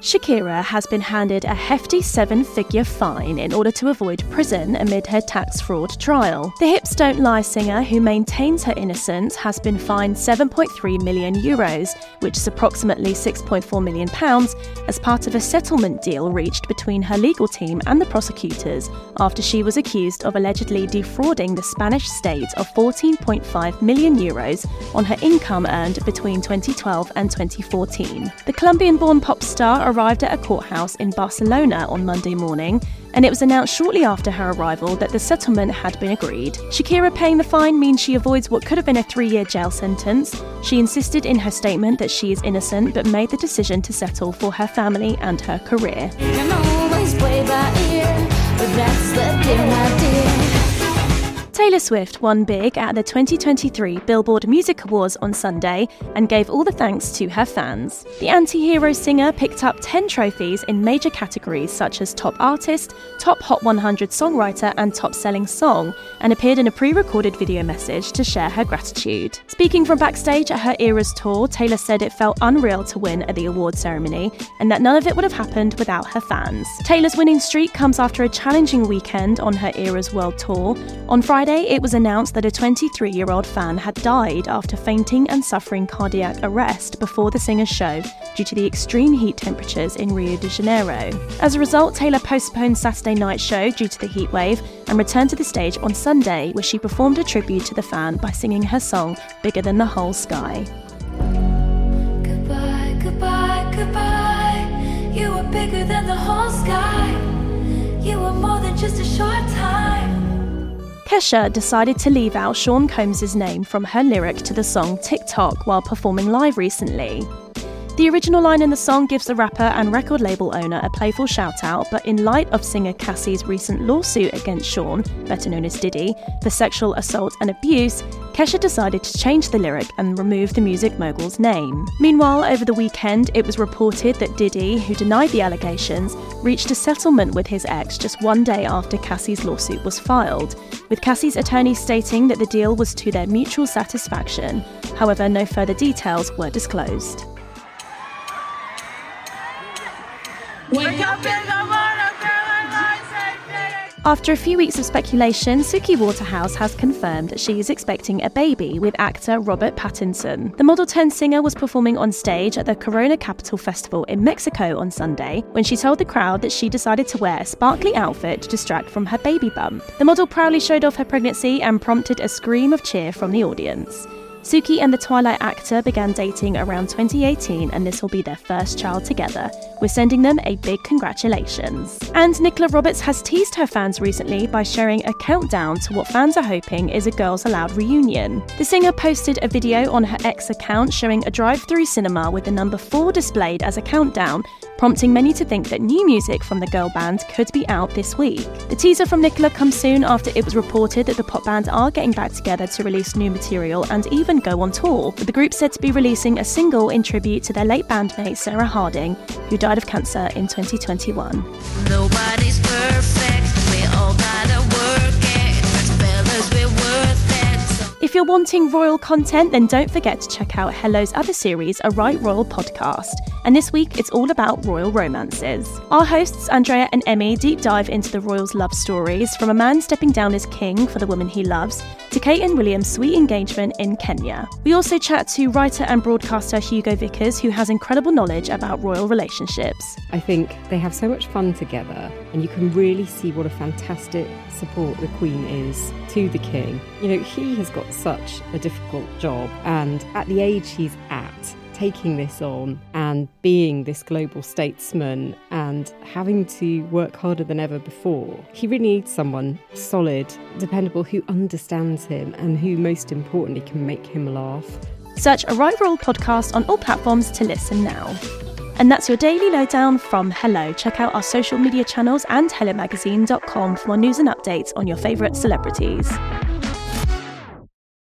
Shakira has been handed a hefty seven figure fine in order to avoid prison amid her tax fraud trial. The Hips Don't Lie singer, who maintains her innocence, has been fined 7.3 million euros, which is approximately 6.4 million pounds, as part of a settlement deal reached between her legal team and the prosecutors after she was accused of allegedly defrauding the Spanish state of 14.5 million euros on her income earned between 2012 and 2014. The Colombian born pop star arrived at a courthouse in Barcelona on Monday morning, and it was announced shortly after her arrival that the settlement had been agreed. Shakira paying the fine means she avoids what could have been a three year jail sentence. She insisted in her statement that she is innocent but made the decision to settle for her family and her career. Taylor Swift won big at the 2023 Billboard Music Awards on Sunday and gave all the thanks to her fans. The anti hero singer picked up 10 trophies in major categories such as Top Artist, Top Hot 100 Songwriter, and Top Selling Song, and appeared in a pre recorded video message to share her gratitude. Speaking from backstage at her Eras tour, Taylor said it felt unreal to win at the award ceremony and that none of it would have happened without her fans. Taylor's winning streak comes after a challenging weekend on her Eras World Tour. On Friday, Friday, it was announced that a 23 year old fan had died after fainting and suffering cardiac arrest before the singer's show due to the extreme heat temperatures in Rio de Janeiro. As a result, Taylor postponed Saturday night's show due to the heat wave and returned to the stage on Sunday, where she performed a tribute to the fan by singing her song Bigger Than the Whole Sky. Goodbye, goodbye, goodbye. You were bigger than the whole sky. You were more than just a short time. Kesha decided to leave out Sean Combs' name from her lyric to the song TikTok while performing live recently. The original line in the song gives the rapper and record label owner a playful shout out, but in light of singer Cassie's recent lawsuit against Sean, better known as Diddy, for sexual assault and abuse, Kesha decided to change the lyric and remove the music mogul's name. Meanwhile, over the weekend, it was reported that Diddy, who denied the allegations, reached a settlement with his ex just one day after Cassie's lawsuit was filed, with Cassie's attorney stating that the deal was to their mutual satisfaction. However, no further details were disclosed. After a few weeks of speculation, Suki Waterhouse has confirmed that she is expecting a baby with actor Robert Pattinson. The Model 10 singer was performing on stage at the Corona Capital Festival in Mexico on Sunday when she told the crowd that she decided to wear a sparkly outfit to distract from her baby bump. The model proudly showed off her pregnancy and prompted a scream of cheer from the audience. Suki and the Twilight actor began dating around 2018, and this will be their first child together. We're sending them a big congratulations. And Nicola Roberts has teased her fans recently by sharing a countdown to what fans are hoping is a Girls Aloud reunion. The singer posted a video on her ex account showing a drive through cinema with the number 4 displayed as a countdown, prompting many to think that new music from the girl band could be out this week. The teaser from Nicola comes soon after it was reported that the pop band are getting back together to release new material and even go on tour, with the group said to be releasing a single in tribute to their late bandmate Sarah Harding, who died of cancer in 2021. If you're wanting royal content, then don't forget to check out Hello's other series, A Right Royal podcast. And this week, it's all about royal romances. Our hosts, Andrea and Emmy, deep dive into the royals' love stories from a man stepping down as king for the woman he loves to Kate and William's sweet engagement in Kenya. We also chat to writer and broadcaster Hugo Vickers, who has incredible knowledge about royal relationships. I think they have so much fun together, and you can really see what a fantastic support the Queen is to the King. You know, he has got such a difficult job, and at the age he's at, taking this on and being this global statesman and having to work harder than ever before, he really needs someone solid, dependable, who understands him and who, most importantly, can make him laugh. Search a Right Royal podcast on all platforms to listen now. And that's your daily lowdown from Hello. Check out our social media channels and hellomagazine.com for more news and updates on your favourite celebrities.